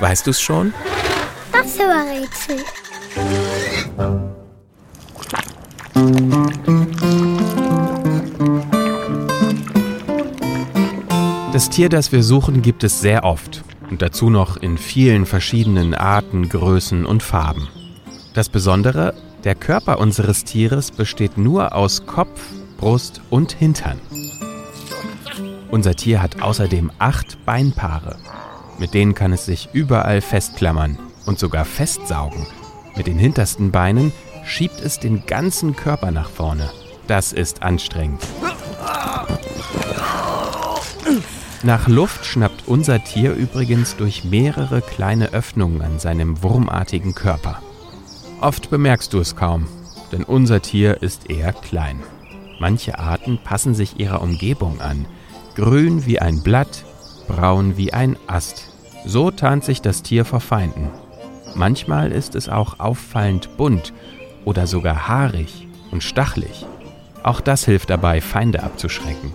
Weißt du's schon? Das Rätsel. Das Tier, das wir suchen, gibt es sehr oft und dazu noch in vielen verschiedenen Arten, Größen und Farben. Das Besondere, der Körper unseres Tieres besteht nur aus Kopf, Brust und Hintern. Unser Tier hat außerdem acht Beinpaare. Mit denen kann es sich überall festklammern und sogar festsaugen. Mit den hintersten Beinen schiebt es den ganzen Körper nach vorne. Das ist anstrengend. Nach Luft schnappt unser Tier übrigens durch mehrere kleine Öffnungen an seinem wurmartigen Körper. Oft bemerkst du es kaum, denn unser Tier ist eher klein. Manche Arten passen sich ihrer Umgebung an. Grün wie ein Blatt, braun wie ein Ast. So tarnt sich das Tier vor Feinden. Manchmal ist es auch auffallend bunt oder sogar haarig und stachlig. Auch das hilft dabei, Feinde abzuschrecken.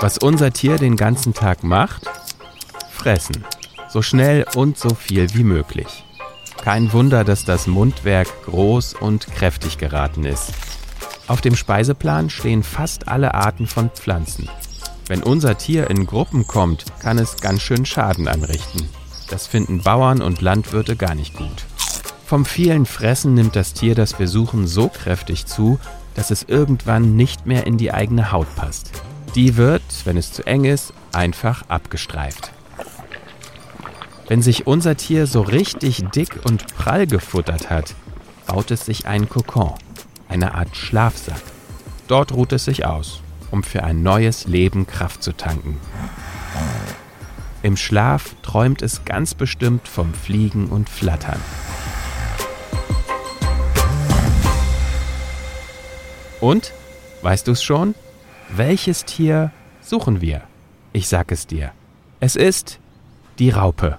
Was unser Tier den ganzen Tag macht? Fressen. So schnell und so viel wie möglich. Kein Wunder, dass das Mundwerk groß und kräftig geraten ist. Auf dem Speiseplan stehen fast alle Arten von Pflanzen. Wenn unser Tier in Gruppen kommt, kann es ganz schön Schaden anrichten. Das finden Bauern und Landwirte gar nicht gut. Vom vielen Fressen nimmt das Tier, das wir suchen, so kräftig zu, dass es irgendwann nicht mehr in die eigene Haut passt. Die wird, wenn es zu eng ist, einfach abgestreift. Wenn sich unser Tier so richtig dick und prall gefuttert hat, baut es sich einen Kokon, eine Art Schlafsack. Dort ruht es sich aus, um für ein neues Leben Kraft zu tanken. Im Schlaf träumt es ganz bestimmt vom Fliegen und Flattern. Und, weißt du es schon? Welches Tier suchen wir? Ich sag es dir. Es ist die Raupe.